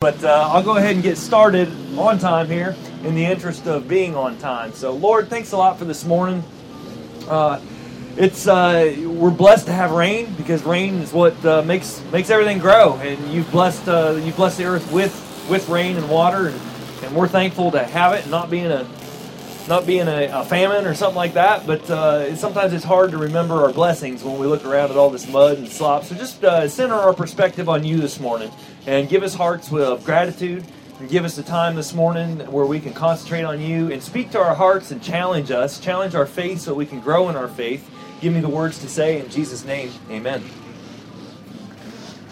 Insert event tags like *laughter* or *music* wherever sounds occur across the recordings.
But uh, I'll go ahead and get started on time here in the interest of being on time. So, Lord, thanks a lot for this morning. Uh, it's uh, we're blessed to have rain because rain is what uh, makes makes everything grow, and you've blessed uh, you've blessed the earth with with rain and water, and, and we're thankful to have it, and not being a not being a, a famine or something like that, but uh, sometimes it's hard to remember our blessings when we look around at all this mud and slop. So just center our perspective on you this morning and give us hearts of gratitude and give us a time this morning where we can concentrate on you and speak to our hearts and challenge us, challenge our faith so we can grow in our faith. Give me the words to say in Jesus' name, amen.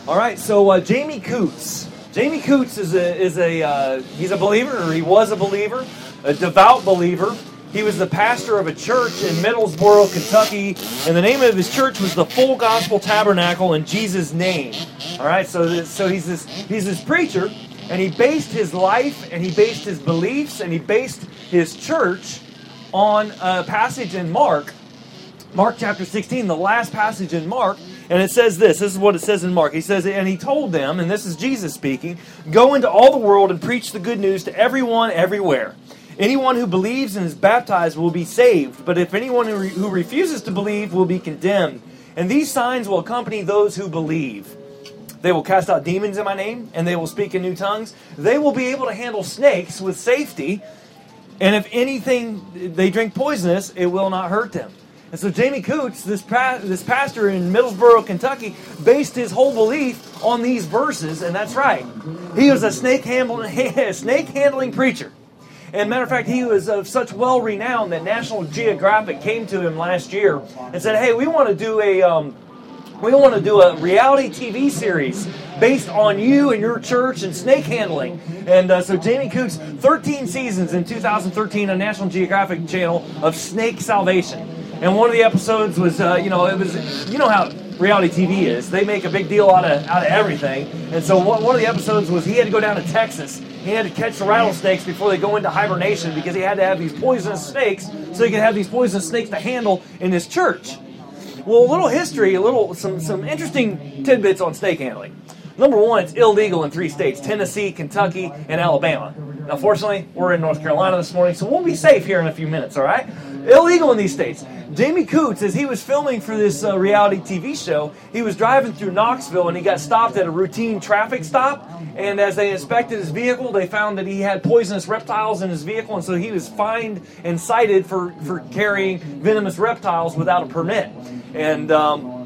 All right, so uh, Jamie Coots. Jamie Coots is a, is a uh, he's a believer, or he was a believer a devout believer. He was the pastor of a church in Middlesboro, Kentucky, and the name of his church was the Full Gospel Tabernacle in Jesus' name. All right, so this, so he's this he's this preacher, and he based his life and he based his beliefs and he based his church on a passage in Mark, Mark chapter 16, the last passage in Mark, and it says this. This is what it says in Mark. He says, And he told them, and this is Jesus speaking, Go into all the world and preach the good news to everyone everywhere. Anyone who believes and is baptized will be saved, but if anyone who, re- who refuses to believe will be condemned. And these signs will accompany those who believe. They will cast out demons in my name, and they will speak in new tongues. They will be able to handle snakes with safety, and if anything they drink poisonous, it will not hurt them. And so Jamie Coots, this, pa- this pastor in Middlesboro, Kentucky, based his whole belief on these verses, and that's right. He was a snake handling, *laughs* snake handling preacher. And matter of fact, he was of such well renown that National Geographic came to him last year and said, "Hey, we want to do a." Um, we want to do a reality TV series based on you and your church and snake handling. And uh, so Jamie Coots 13 seasons in 2013 on National Geographic Channel of snake salvation. And one of the episodes was, uh, you know, it was, you know how reality TV is. They make a big deal out of out of everything. And so one, one of the episodes was he had to go down to Texas. He had to catch the rattlesnakes before they go into hibernation because he had to have these poisonous snakes so he could have these poisonous snakes to handle in his church. Well, a little history, a little some some interesting tidbits on snake handling. Number one, it's illegal in three states: Tennessee, Kentucky, and Alabama. Now, fortunately, we're in North Carolina this morning, so we'll be safe here in a few minutes. All right? Illegal in these states. Jamie Coots, as he was filming for this uh, reality TV show, he was driving through Knoxville and he got stopped at a routine traffic stop. And as they inspected his vehicle, they found that he had poisonous reptiles in his vehicle, and so he was fined and cited for, for carrying venomous reptiles without a permit. And um,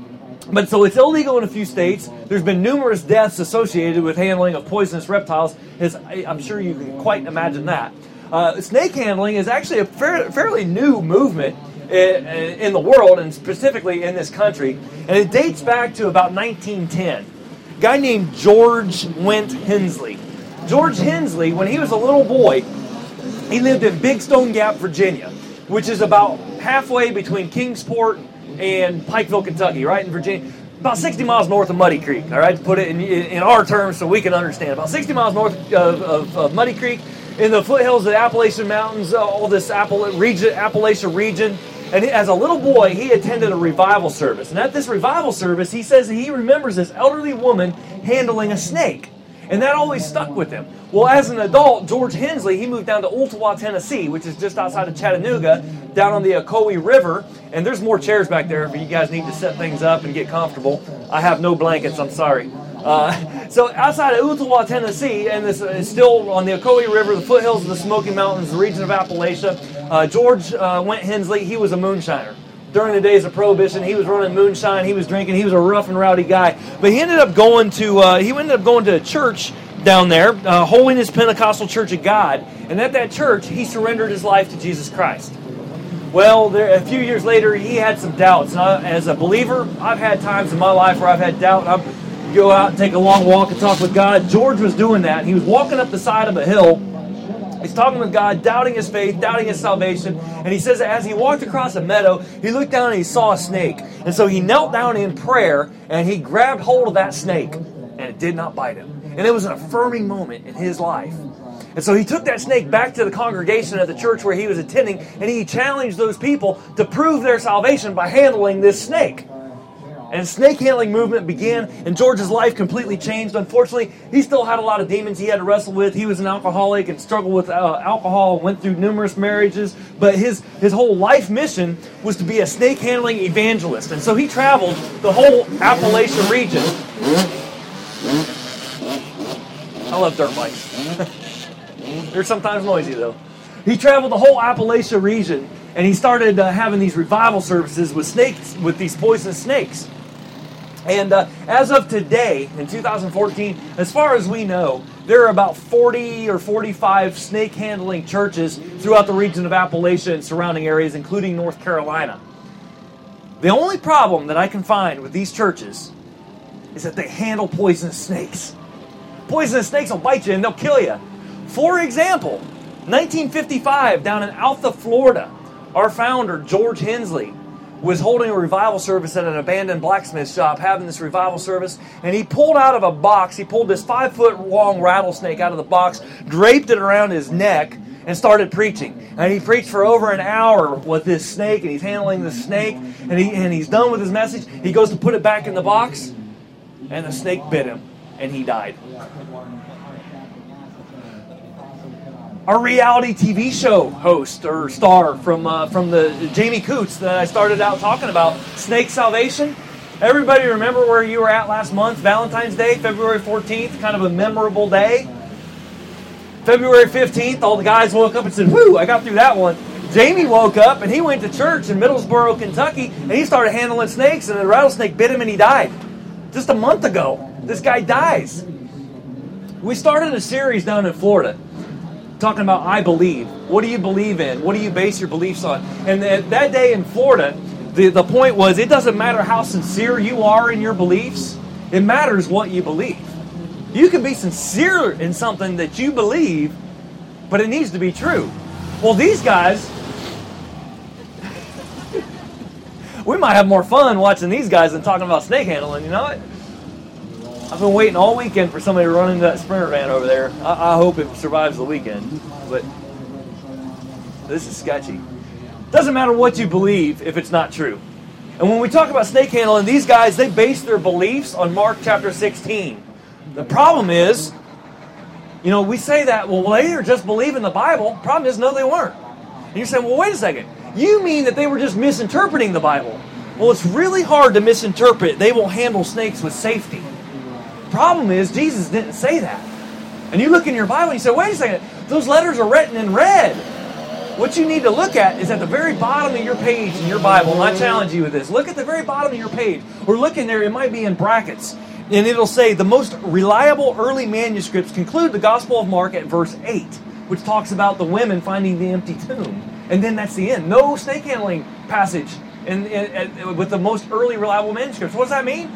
but so it's illegal in a few states. There's been numerous deaths associated with handling of poisonous reptiles. As I'm sure you can quite imagine that. Uh, snake handling is actually a fair, fairly new movement in, in, the world, and specifically in this country, and it dates back to about 1910. A guy named George Went Hensley. George Hensley, when he was a little boy, he lived in Big Stone Gap, Virginia, which is about halfway between Kingsport and Pikeville, Kentucky, right in Virginia. About 60 miles north of Muddy Creek, all right, to put it in, in our terms so we can understand. About 60 miles north of, of, of Muddy Creek, in the foothills of the Appalachian Mountains, uh, all this Appala- region, region. And as a little boy, he attended a revival service. And at this revival service, he says he remembers this elderly woman handling a snake. And that always stuck with him. Well, as an adult, George Hensley, he moved down to Ooltewah, Tennessee, which is just outside of Chattanooga, down on the Ocoee River. And there's more chairs back there if you guys need to set things up and get comfortable. I have no blankets, I'm sorry. Uh, so outside of Ooltewah, Tennessee, and this is still on the Ocoee River, the foothills of the Smoky Mountains, the region of Appalachia, uh, George uh, Went Hensley, he was a moonshiner. During the days of Prohibition, he was running moonshine, he was drinking, he was a rough and rowdy guy. But he ended up going to uh, he ended up going to a church down there, uh, Holiness Pentecostal Church of God, and at that church, he surrendered his life to Jesus Christ. Well, there, a few years later, he had some doubts. As a believer, I've had times in my life where I've had doubt. I'm, go out and take a long walk and talk with God. George was doing that. He was walking up the side of a hill. He's talking with God, doubting his faith, doubting his salvation. And he says that as he walked across a meadow, he looked down and he saw a snake. And so he knelt down in prayer and he grabbed hold of that snake. And it did not bite him. And it was an affirming moment in his life. And so he took that snake back to the congregation at the church where he was attending, and he challenged those people to prove their salvation by handling this snake. And snake handling movement began, and George's life completely changed. Unfortunately, he still had a lot of demons he had to wrestle with. He was an alcoholic and struggled with uh, alcohol, went through numerous marriages. But his, his whole life mission was to be a snake handling evangelist. And so he traveled the whole Appalachian region. I love dirt bikes. *laughs* They're sometimes noisy, though. He traveled the whole Appalachia region and he started uh, having these revival services with snakes, with these poisonous snakes. And uh, as of today, in 2014, as far as we know, there are about 40 or 45 snake handling churches throughout the region of Appalachia and surrounding areas, including North Carolina. The only problem that I can find with these churches is that they handle poisonous snakes. Poisonous snakes will bite you and they'll kill you. For example, 1955 down in Altha, Florida, our founder, George Hensley, was holding a revival service at an abandoned blacksmith shop, having this revival service, and he pulled out of a box, he pulled this five foot long rattlesnake out of the box, draped it around his neck, and started preaching. And he preached for over an hour with this snake, and he's handling the snake, and, he, and he's done with his message. He goes to put it back in the box, and the snake bit him, and he died. Our reality TV show host or star from uh, from the Jamie Coots that I started out talking about, Snake Salvation. Everybody remember where you were at last month, Valentine's Day, February 14th, kind of a memorable day. February 15th, all the guys woke up and said, Whoo, I got through that one. Jamie woke up and he went to church in Middlesboro, Kentucky, and he started handling snakes, and a rattlesnake bit him and he died. Just a month ago, this guy dies. We started a series down in Florida talking about I believe. What do you believe in? What do you base your beliefs on? And that day in Florida, the, the point was it doesn't matter how sincere you are in your beliefs, it matters what you believe. You can be sincere in something that you believe, but it needs to be true. Well, these guys, *laughs* we might have more fun watching these guys than talking about snake handling, you know it? I've been waiting all weekend for somebody to run into that sprinter van over there. I, I hope it survives the weekend, but this is sketchy. Doesn't matter what you believe if it's not true. And when we talk about snake handling, these guys they base their beliefs on Mark chapter 16. The problem is, you know, we say that, well, they are just believing the Bible. Problem is, no, they weren't. And you're saying, well, wait a second. You mean that they were just misinterpreting the Bible? Well, it's really hard to misinterpret. They will handle snakes with safety. Problem is, Jesus didn't say that. And you look in your Bible and you say, wait a second, those letters are written in red. What you need to look at is at the very bottom of your page in your Bible, and I challenge you with this. Look at the very bottom of your page, or look in there, it might be in brackets, and it'll say the most reliable early manuscripts conclude the Gospel of Mark at verse 8, which talks about the women finding the empty tomb. And then that's the end. No snake handling passage in, in, in, with the most early reliable manuscripts. What does that mean?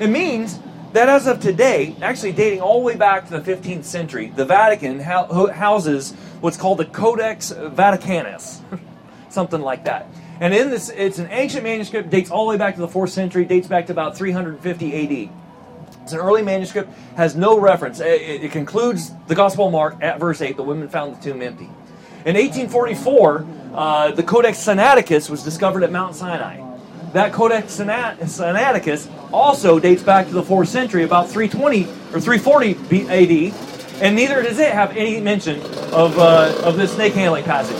It means that as of today, actually dating all the way back to the 15th century, the Vatican houses what's called the Codex Vaticanus, *laughs* something like that. And in this, it's an ancient manuscript, dates all the way back to the 4th century, dates back to about 350 AD. It's an early manuscript, has no reference. It, it concludes the Gospel of Mark at verse 8 the women found the tomb empty. In 1844, uh, the Codex Sinaiticus was discovered at Mount Sinai. That Codex Sinaiticus also dates back to the 4th century, about 320 or 340 AD, and neither does it have any mention of, uh, of this snake handling passage.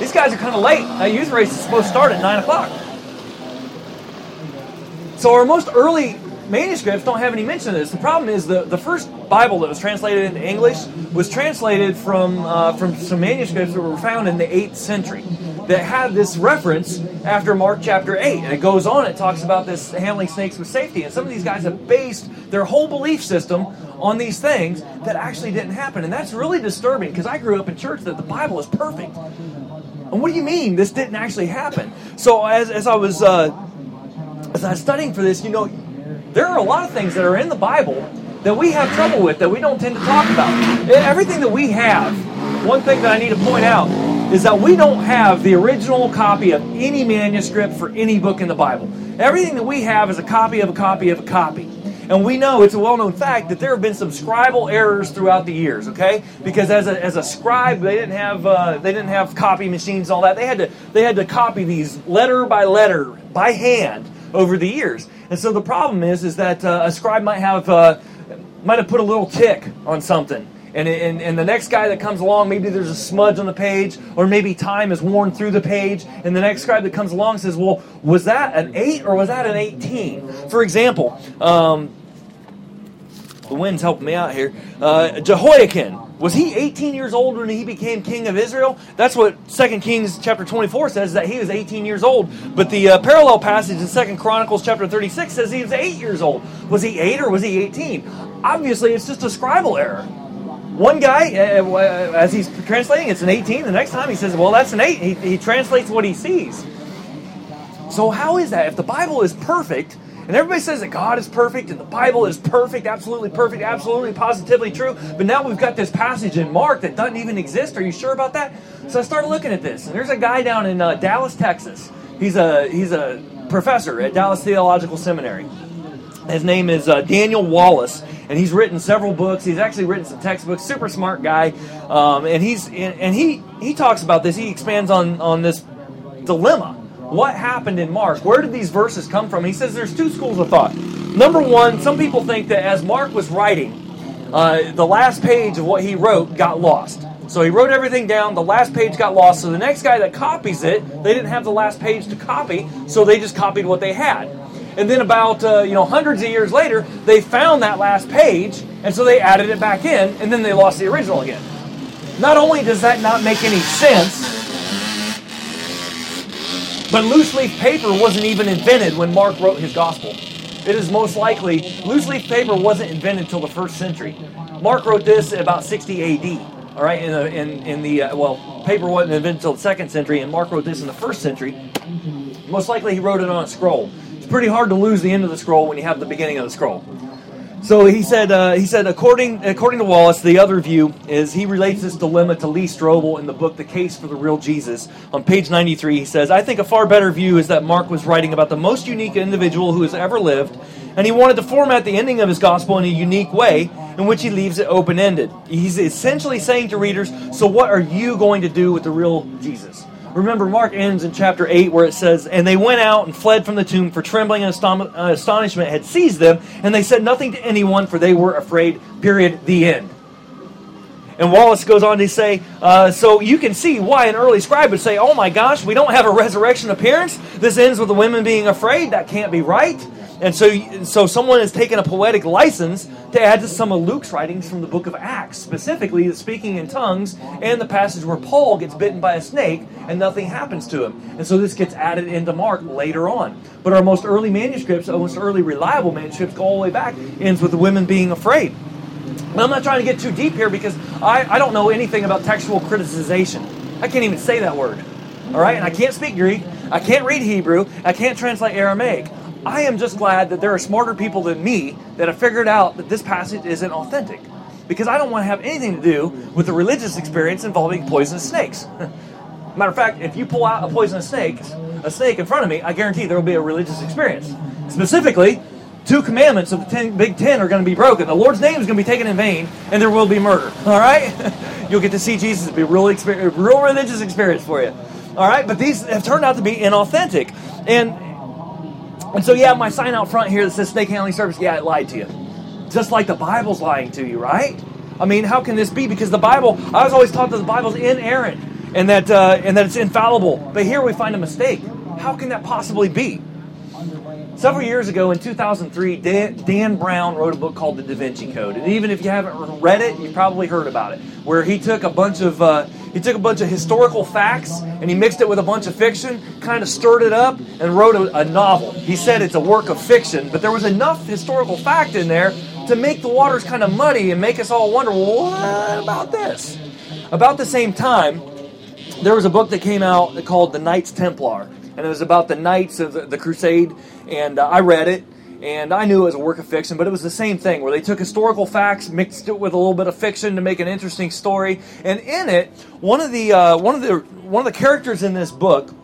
These guys are kind of late. That youth race is supposed to start at 9 o'clock. So our most early manuscripts don't have any mention of this. The problem is the, the first Bible that was translated into English was translated from uh, from some manuscripts that were found in the 8th century that had this reference after Mark chapter 8. And it goes on, it talks about this handling snakes with safety. And some of these guys have based their whole belief system on these things that actually didn't happen. And that's really disturbing because I grew up in church that the Bible is perfect. And what do you mean this didn't actually happen? So as, as I was uh, as I was studying for this, you know, there are a lot of things that are in the Bible that we have trouble with that we don't tend to talk about. Everything that we have, one thing that I need to point out is that we don't have the original copy of any manuscript for any book in the Bible. Everything that we have is a copy of a copy of a copy. And we know it's a well known fact that there have been some scribal errors throughout the years, okay? Because as a, as a scribe, they didn't have uh, they didn't have copy machines and all that. They had to they had to copy these letter by letter by hand over the years. And so the problem is is that uh, a scribe might have uh, might have put a little tick on something and, and, and the next guy that comes along, maybe there's a smudge on the page, or maybe time is worn through the page, and the next scribe that comes along says, Well, was that an 8 or was that an 18? For example, um, the wind's helping me out here. Uh, Jehoiakim, was he 18 years old when he became king of Israel? That's what 2 Kings chapter 24 says, that he was 18 years old. But the uh, parallel passage in 2 Chronicles chapter 36 says he was 8 years old. Was he 8 or was he 18? Obviously, it's just a scribal error. One guy, uh, as he's translating, it's an 18. The next time he says, well, that's an 8. He, he translates what he sees. So, how is that? If the Bible is perfect, and everybody says that God is perfect and the Bible is perfect, absolutely perfect, absolutely positively true. But now we've got this passage in Mark that doesn't even exist. Are you sure about that? So I started looking at this, and there's a guy down in uh, Dallas, Texas. He's a he's a professor at Dallas Theological Seminary. His name is uh, Daniel Wallace, and he's written several books. He's actually written some textbooks. Super smart guy, um, and he's and he he talks about this. He expands on on this dilemma. What happened in Mark? Where did these verses come from? He says there's two schools of thought. Number one, some people think that as Mark was writing, uh, the last page of what he wrote got lost. So he wrote everything down. The last page got lost. So the next guy that copies it, they didn't have the last page to copy, so they just copied what they had. And then about uh, you know hundreds of years later, they found that last page, and so they added it back in, and then they lost the original again. Not only does that not make any sense, but loose leaf paper wasn't even invented when Mark wrote his gospel. It is most likely loose leaf paper wasn't invented until the first century. Mark wrote this about 60 A.D. All right, in the in, in the uh, well, paper wasn't invented until the second century, and Mark wrote this in the first century. Most likely, he wrote it on a scroll. It's pretty hard to lose the end of the scroll when you have the beginning of the scroll. So he said, uh, he said, according according to Wallace, the other view is he relates this dilemma to Lee Strobel in the book "The Case for the Real Jesus." On page ninety three, he says, "I think a far better view is that Mark was writing about the most unique individual who has ever lived, and he wanted to format the ending of his gospel in a unique way, in which he leaves it open ended. He's essentially saying to readers, so what are you going to do with the real Jesus?" Remember, Mark ends in chapter 8 where it says, And they went out and fled from the tomb, for trembling and uh, astonishment had seized them, and they said nothing to anyone, for they were afraid. Period. The end. And Wallace goes on to say, uh, so you can see why an early scribe would say, oh my gosh, we don't have a resurrection appearance. This ends with the women being afraid. That can't be right. And so, so someone has taken a poetic license to add to some of Luke's writings from the book of Acts, specifically the speaking in tongues and the passage where Paul gets bitten by a snake and nothing happens to him. And so this gets added into Mark later on. But our most early manuscripts, our most early reliable manuscripts, go all the way back, ends with the women being afraid. But I'm not trying to get too deep here because I, I don't know anything about textual criticization. I can't even say that word. All right? And I can't speak Greek. I can't read Hebrew. I can't translate Aramaic. I am just glad that there are smarter people than me that have figured out that this passage isn't authentic. Because I don't want to have anything to do with a religious experience involving poisonous snakes. *laughs* Matter of fact, if you pull out a poisonous snake, a snake in front of me, I guarantee there will be a religious experience. Specifically, two commandments of the ten, Big Ten are going to be broken. The Lord's name is going to be taken in vain, and there will be murder. *laughs* All right? *laughs* You'll get to see Jesus. It'll be a real, real religious experience for you. All right? But these have turned out to be inauthentic. And and so have my sign out front here that says snake handling service. Yeah, it lied to you. Just like the Bible's lying to you, right? I mean, how can this be? Because the Bible, I was always taught that the Bible's inerrant and that, uh, and that it's infallible. But here we find a mistake. How can that possibly be? Several years ago in 2003, Dan, Dan, Brown wrote a book called The Da Vinci Code. And even if you haven't read it, you probably heard about it, where he took a bunch of uh, he took a bunch of historical facts and he mixed it with a bunch of fiction, kind of stirred it up, and wrote a, a novel. He said it's a work of fiction, but there was enough historical fact in there to make the waters kind of muddy and make us all wonder, well, what about this? About the same time, there was a book that came out called The Knights Templar, and it was about the Knights of the, the Crusade, and uh, I read it and I knew it was a work of fiction, but it was the same thing where they took historical facts, mixed it with a little bit of fiction to make an interesting story. And in it, one of the uh, one of the one of the characters in this book,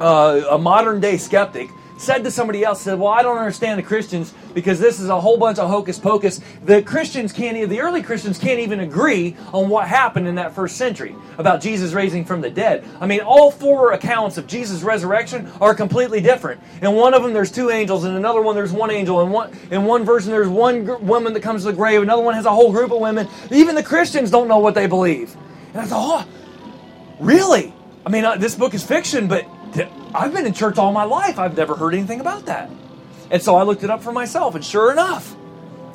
uh, a modern day skeptic, said to somebody else, said, Well, I don't understand the Christians because this is a whole bunch of hocus pocus. The Christians can't, the early Christians can't even agree on what happened in that first century about Jesus raising from the dead. I mean, all four accounts of Jesus' resurrection are completely different. In one of them, there's two angels. In another one, there's one angel. In one, in one version, there's one gr- woman that comes to the grave. Another one has a whole group of women. Even the Christians don't know what they believe. And I thought, oh, really? I mean, uh, this book is fiction, but I've been in church all my life. I've never heard anything about that. And so I looked it up for myself, and sure enough,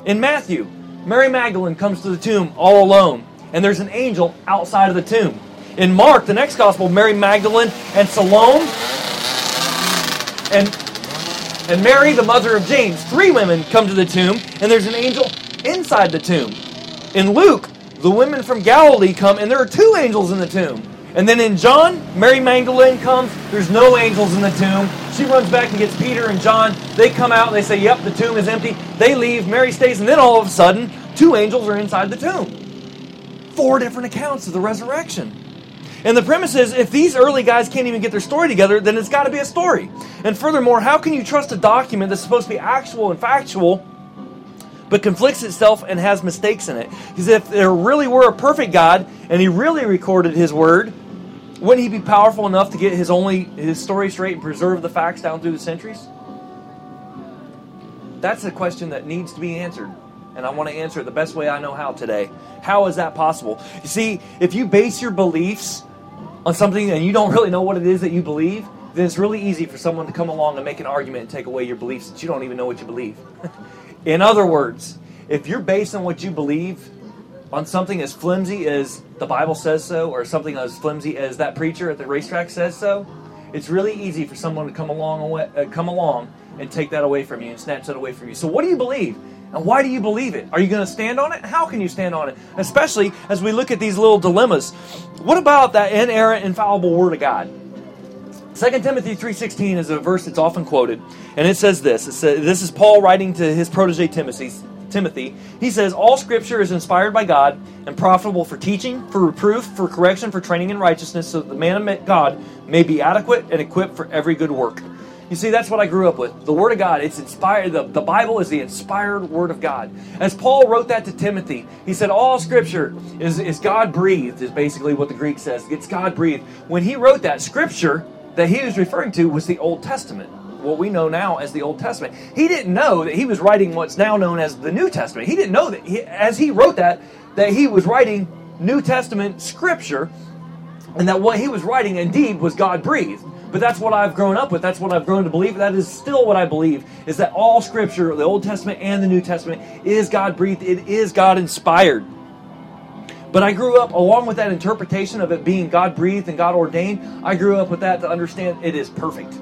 in Matthew, Mary Magdalene comes to the tomb all alone, and there's an angel outside of the tomb. In Mark, the next gospel, Mary Magdalene and Salome and and Mary, the mother of James, three women come to the tomb, and there's an angel inside the tomb. In Luke, the women from Galilee come, and there are two angels in the tomb. And then in John, Mary Magdalene comes. There's no angels in the tomb. She runs back and gets Peter and John. They come out. They say, Yep, the tomb is empty. They leave. Mary stays. And then all of a sudden, two angels are inside the tomb. Four different accounts of the resurrection. And the premise is if these early guys can't even get their story together, then it's got to be a story. And furthermore, how can you trust a document that's supposed to be actual and factual? but conflicts itself and has mistakes in it. Because if there really were a perfect God and he really recorded his word, wouldn't he be powerful enough to get his only his story straight and preserve the facts down through the centuries? That's a question that needs to be answered. And I want to answer it the best way I know how today. How is that possible? You see, if you base your beliefs on something and you don't really know what it is that you believe, then it's really easy for someone to come along and make an argument and take away your beliefs that you don't even know what you believe. *laughs* In other words, if you're based on what you believe on something as flimsy as the Bible says so, or something as flimsy as that preacher at the racetrack says so, it's really easy for someone to come along, away, uh, come along and take that away from you and snatch that away from you. So, what do you believe? And why do you believe it? Are you going to stand on it? How can you stand on it? Especially as we look at these little dilemmas. What about that inerrant, infallible Word of God? 2 Timothy 3.16 is a verse that's often quoted, and it says this. It says, this is Paul writing to his protege Timothy. Timothy. He says, All scripture is inspired by God and profitable for teaching, for reproof, for correction, for training in righteousness, so that the man of God may be adequate and equipped for every good work. You see, that's what I grew up with. The Word of God, it's inspired. The, the Bible is the inspired Word of God. As Paul wrote that to Timothy, he said, All Scripture is, is God breathed, is basically what the Greek says. It's God breathed. When he wrote that, Scripture that he was referring to was the Old Testament, what we know now as the Old Testament. He didn't know that he was writing what's now known as the New Testament. He didn't know that, he, as he wrote that, that he was writing New Testament Scripture, and that what he was writing indeed was God breathed. But that's what I've grown up with. That's what I've grown to believe. That is still what I believe is that all scripture, the Old Testament and the New Testament, is God breathed. It is God inspired. But I grew up along with that interpretation of it being God breathed and God ordained. I grew up with that to understand it is perfect.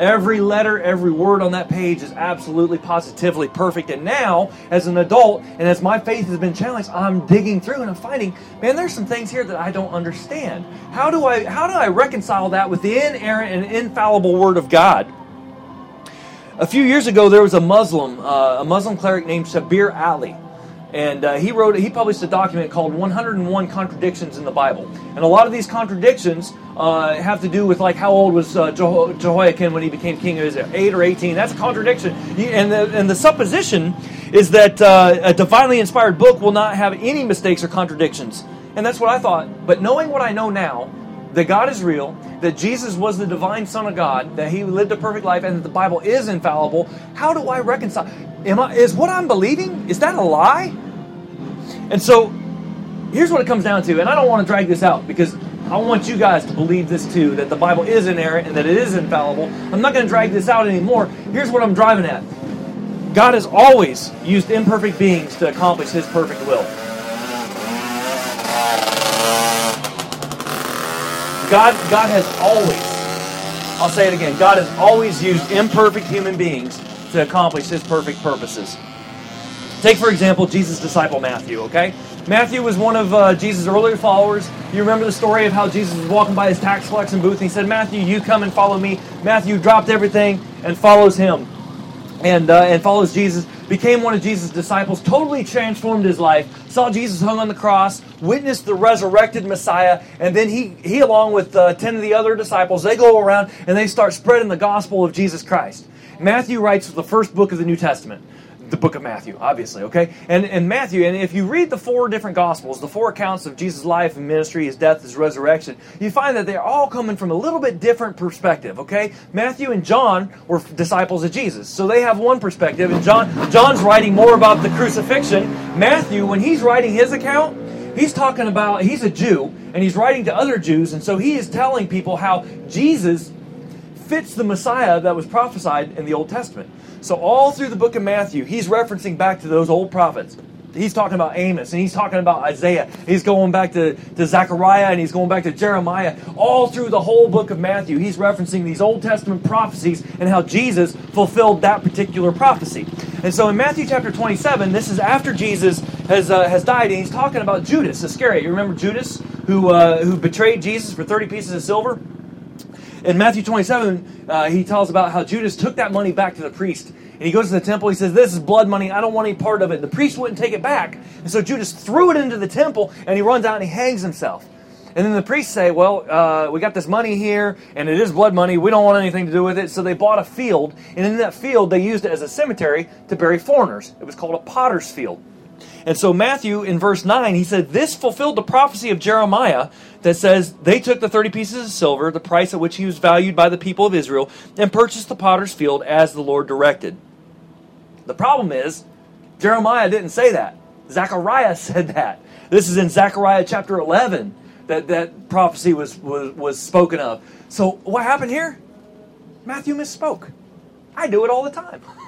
Every letter, every word on that page is absolutely positively perfect. And now, as an adult, and as my faith has been challenged, I'm digging through and I'm finding, man, there's some things here that I don't understand. How do I how do I reconcile that with the inerrant and infallible Word of God? A few years ago, there was a Muslim, uh, a Muslim cleric named Shabir Ally and uh, he wrote he published a document called 101 contradictions in the bible. And a lot of these contradictions uh, have to do with like how old was uh, Jeho- jehoiakim when he became king? Of israel 8 or 18 that's a contradiction. And the, and the supposition is that uh, a divinely inspired book will not have any mistakes or contradictions. And that's what i thought. But knowing what i know now that God is real, that Jesus was the divine Son of God, that He lived a perfect life, and that the Bible is infallible. How do I reconcile? Am I, is what I'm believing is that a lie? And so, here's what it comes down to, and I don't want to drag this out because I want you guys to believe this too, that the Bible is inerrant and that it is infallible. I'm not going to drag this out anymore. Here's what I'm driving at. God has always used imperfect beings to accomplish His perfect will. God, God has always, I'll say it again, God has always used imperfect human beings to accomplish his perfect purposes. Take, for example, Jesus' disciple Matthew, okay? Matthew was one of uh, Jesus' earlier followers. You remember the story of how Jesus was walking by his tax collection booth and he said, Matthew, you come and follow me. Matthew dropped everything and follows him and, uh, and follows Jesus. became one of Jesus' disciples, totally transformed his life, saw Jesus hung on the cross, witnessed the resurrected Messiah, and then he, he along with uh, 10 of the other disciples, they go around and they start spreading the gospel of Jesus Christ. Matthew writes the first book of the New Testament the book of Matthew, obviously, okay? And, and Matthew, and if you read the four different Gospels, the four accounts of Jesus' life and ministry, his death, his resurrection, you find that they're all coming from a little bit different perspective, okay? Matthew and John were disciples of Jesus, so they have one perspective, and John John's writing more about the crucifixion. Matthew, when he's writing his account, he's talking about, he's a Jew, and he's writing to other Jews, and so he is telling people how Jesus fits the Messiah that was prophesied in the Old Testament. So all through the book of Matthew, he's referencing back to those old prophets. He's talking about Amos and he's talking about Isaiah. He's going back to, to Zechariah and he's going back to Jeremiah. All through the whole book of Matthew, he's referencing these Old Testament prophecies and how Jesus fulfilled that particular prophecy. And so in Matthew chapter 27, this is after Jesus has, uh, has died and he's talking about Judas Iscariot. You remember Judas who, uh, who betrayed Jesus for 30 pieces of silver? In Matthew 27, uh, he tells about how Judas took that money back to the priest. And he goes to the temple. He says, This is blood money. I don't want any part of it. The priest wouldn't take it back. And so Judas threw it into the temple and he runs out and he hangs himself. And then the priests say, Well, uh, we got this money here and it is blood money. We don't want anything to do with it. So they bought a field. And in that field, they used it as a cemetery to bury foreigners. It was called a potter's field. And so Matthew in verse 9, he said, This fulfilled the prophecy of Jeremiah that says, They took the 30 pieces of silver, the price at which he was valued by the people of Israel, and purchased the potter's field as the Lord directed. The problem is, Jeremiah didn't say that. Zechariah *laughs* said that. This is in Zechariah chapter 11 that that prophecy was, was, was spoken of. So what happened here? Matthew misspoke. I do it all the time. *laughs*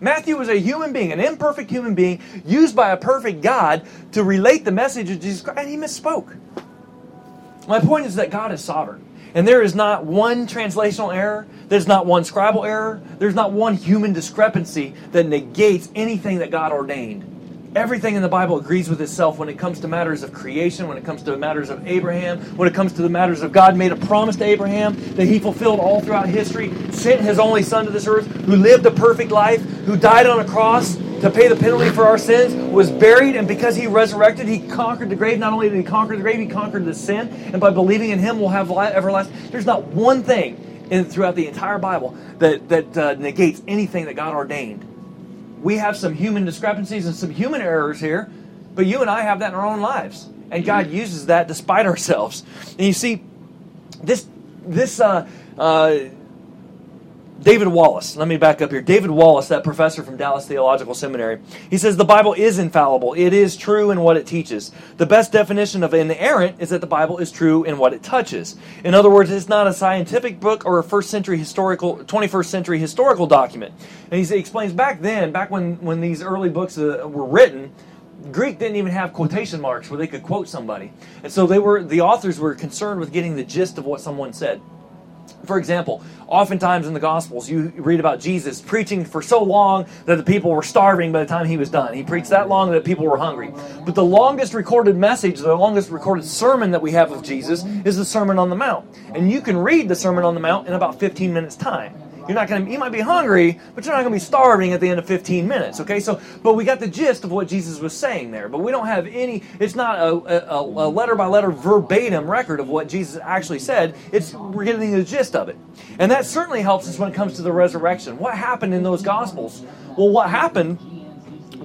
Matthew was a human being, an imperfect human being, used by a perfect God to relate the message of Jesus Christ, and he misspoke. My point is that God is sovereign. And there is not one translational error, there's not one scribal error, there's not one human discrepancy that negates anything that God ordained. Everything in the Bible agrees with itself when it comes to matters of creation, when it comes to matters of Abraham, when it comes to the matters of God made a promise to Abraham that he fulfilled all throughout history, sent his only son to this earth, who lived a perfect life, who died on a cross to pay the penalty for our sins, was buried, and because he resurrected, he conquered the grave. Not only did he conquer the grave, he conquered the sin, and by believing in him, we'll have life everlasting. There's not one thing in, throughout the entire Bible that, that uh, negates anything that God ordained we have some human discrepancies and some human errors here, but you and I have that in our own lives. And God uses that despite ourselves. And you see, this, this, uh, uh, David Wallace, let me back up here. David Wallace, that professor from Dallas Theological Seminary, he says the Bible is infallible. It is true in what it teaches. The best definition of inerrant is that the Bible is true in what it touches. In other words, it's not a scientific book or a first century historical, 21st century historical document. And he explains back then, back when, when these early books uh, were written, Greek didn't even have quotation marks where they could quote somebody. And so they were the authors were concerned with getting the gist of what someone said. For example, oftentimes in the Gospels, you read about Jesus preaching for so long that the people were starving by the time he was done. He preached that long that people were hungry. But the longest recorded message, the longest recorded sermon that we have of Jesus is the Sermon on the Mount. And you can read the Sermon on the Mount in about 15 minutes' time. You're not going to, you might be hungry, but you're not going to be starving at the end of 15 minutes, okay? So, but we got the gist of what Jesus was saying there, but we don't have any, it's not a, a, a letter by letter verbatim record of what Jesus actually said. It's, we're getting the gist of it. And that certainly helps us when it comes to the resurrection. What happened in those Gospels? Well, what happened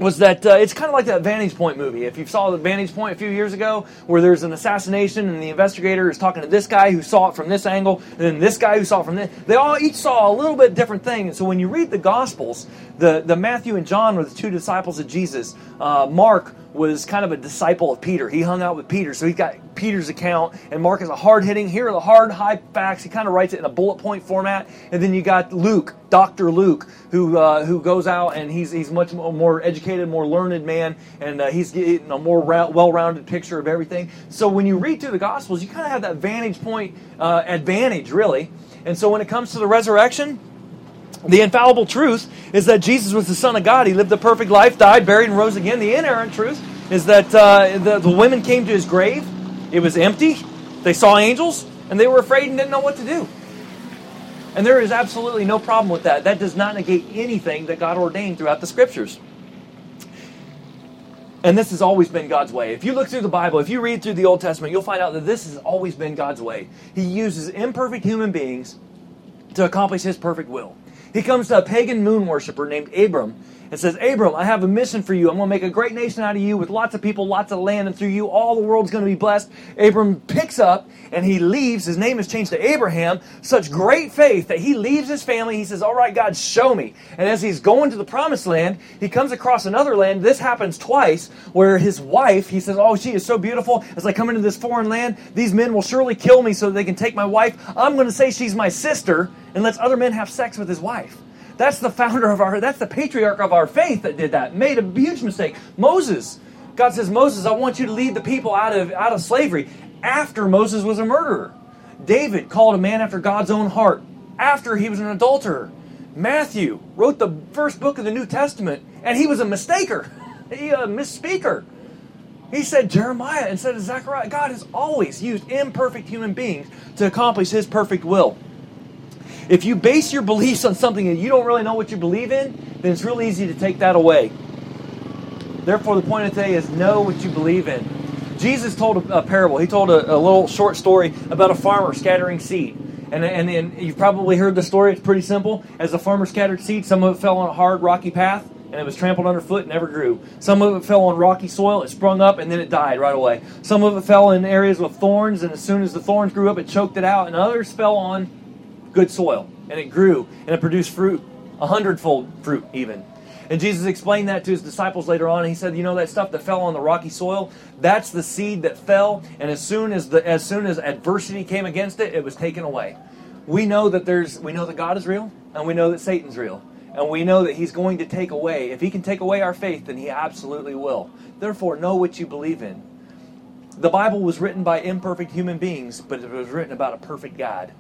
was that uh, it's kind of like that Vantage Point movie. If you saw the Vantage Point a few years ago, where there's an assassination and the investigator is talking to this guy who saw it from this angle, and then this guy who saw it from this, they all each saw a little bit different thing. And so when you read the Gospels, the, the Matthew and John were the two disciples of Jesus. Uh, Mark was kind of a disciple of Peter. He hung out with Peter, so he got Peter's account. And Mark is a hard hitting. Here are the hard, high facts. He kind of writes it in a bullet point format. And then you got Luke, Doctor Luke, who uh, who goes out and he's he's much more educated, more learned man, and uh, he's getting a more well-rounded picture of everything. So when you read through the Gospels, you kind of have that vantage point uh, advantage, really. And so when it comes to the resurrection, the infallible truth is that Jesus was the Son of God. He lived a perfect life, died, buried, and rose again. The inerrant truth is that uh, the, the women came to his grave. It was empty. They saw angels, and they were afraid and didn't know what to do. And there is absolutely no problem with that. That does not negate anything that God ordained throughout the scriptures. And this has always been God's way. If you look through the Bible, if you read through the Old Testament, you'll find out that this has always been God's way. He uses imperfect human beings to accomplish his perfect will. He comes to a pagan moon worshiper named Abram and says, Abram, I have a mission for you. I'm going to make a great nation out of you with lots of people, lots of land, and through you all the world's going to be blessed. Abram picks up and he leaves. His name is changed to Abraham. Such great faith that he leaves his family. He says, All right, God, show me. And as he's going to the promised land, he comes across another land. This happens twice where his wife, he says, Oh, she is so beautiful. As I come into this foreign land, these men will surely kill me so they can take my wife. I'm going to say she's my sister and lets other men have sex with his wife. That's the founder of our, that's the patriarch of our faith that did that. Made a huge mistake. Moses. God says, Moses, I want you to lead the people out of, out of slavery after Moses was a murderer. David called a man after God's own heart after he was an adulterer. Matthew wrote the first book of the New Testament and he was a mistaker. *laughs* He a misspeaker. He said Jeremiah instead of Zechariah. God has always used imperfect human beings to accomplish his perfect will. If you base your beliefs on something that you don't really know what you believe in, then it's real easy to take that away. Therefore, the point of today is know what you believe in. Jesus told a, a parable. He told a, a, little short story about a farmer scattering seed. And, and, and you've probably heard the story. It's pretty simple. As the farmer scattered seed, some of it fell on a hard, rocky path, and it was trampled underfoot and never grew. Some of it fell on rocky soil, it sprung up, and then it died right away. Some of it fell in areas with thorns, and as soon as the thorns grew up, it choked it out. And others fell on good soil, and it grew, and it produced fruit, a hundredfold fruit even. And Jesus explained that to his disciples later on. He said, "You know that stuff that fell on the rocky soil, that's the seed that fell, and as soon as the as soon as adversity came against it, it was taken away." We know that there's we know that God is real, and we know that Satan's real. And we know that he's going to take away. If he can take away our faith, then he absolutely will. Therefore, know what you believe in. The Bible was written by imperfect human beings, but it was written about a perfect God.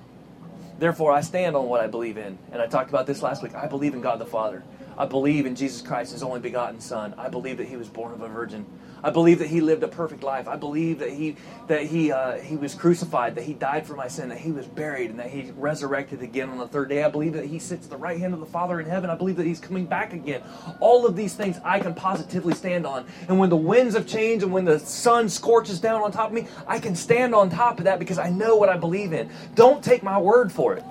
Therefore, I stand on what I believe in. And I talked about this last week. I believe in God the Father. I believe in Jesus Christ, his only begotten Son. I believe that he was born of a virgin. I believe that he lived a perfect life. I believe that he that he uh, he was crucified, that he died for my sin, that he was buried, and that he resurrected again on the third day. I believe that he sits at the right hand of the Father in heaven. I believe that he's coming back again. All of these things I can positively stand on. And when the winds of change and when the sun scorches down on top of me, I can stand on top of that because I know what I believe in. Don't take my word for it.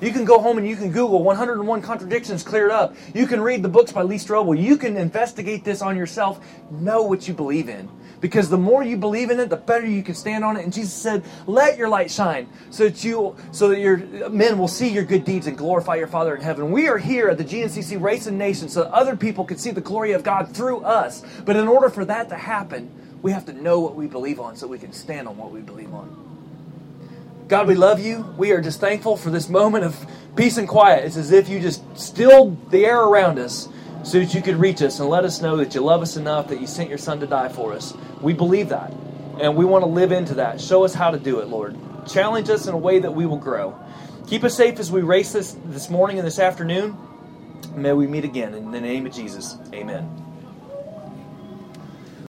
You can go home and you can Google 101 contradictions cleared up. You can read the books by Lee Strobel. You can investigate this on yourself. Know what you believe in. Because the more you believe in it, the better you can stand on it. And Jesus said, "Let your light shine, so that you, so that your men will see your good deeds and glorify your Father in heaven." We are here at the GNCC Race and Nation, so that other people can see the glory of God through us. But in order for that to happen, we have to know what we believe on, so we can stand on what we believe on. God, we love you. We are just thankful for this moment of peace and quiet. It's as if you just stilled the air around us so that you could reach us and let us know that you love us enough that you sent your son to die for us. We believe that. And we want to live into that. Show us how to do it, Lord. Challenge us in a way that we will grow. Keep us safe as we race this this morning and this afternoon. May we meet again. In the name of Jesus. Amen.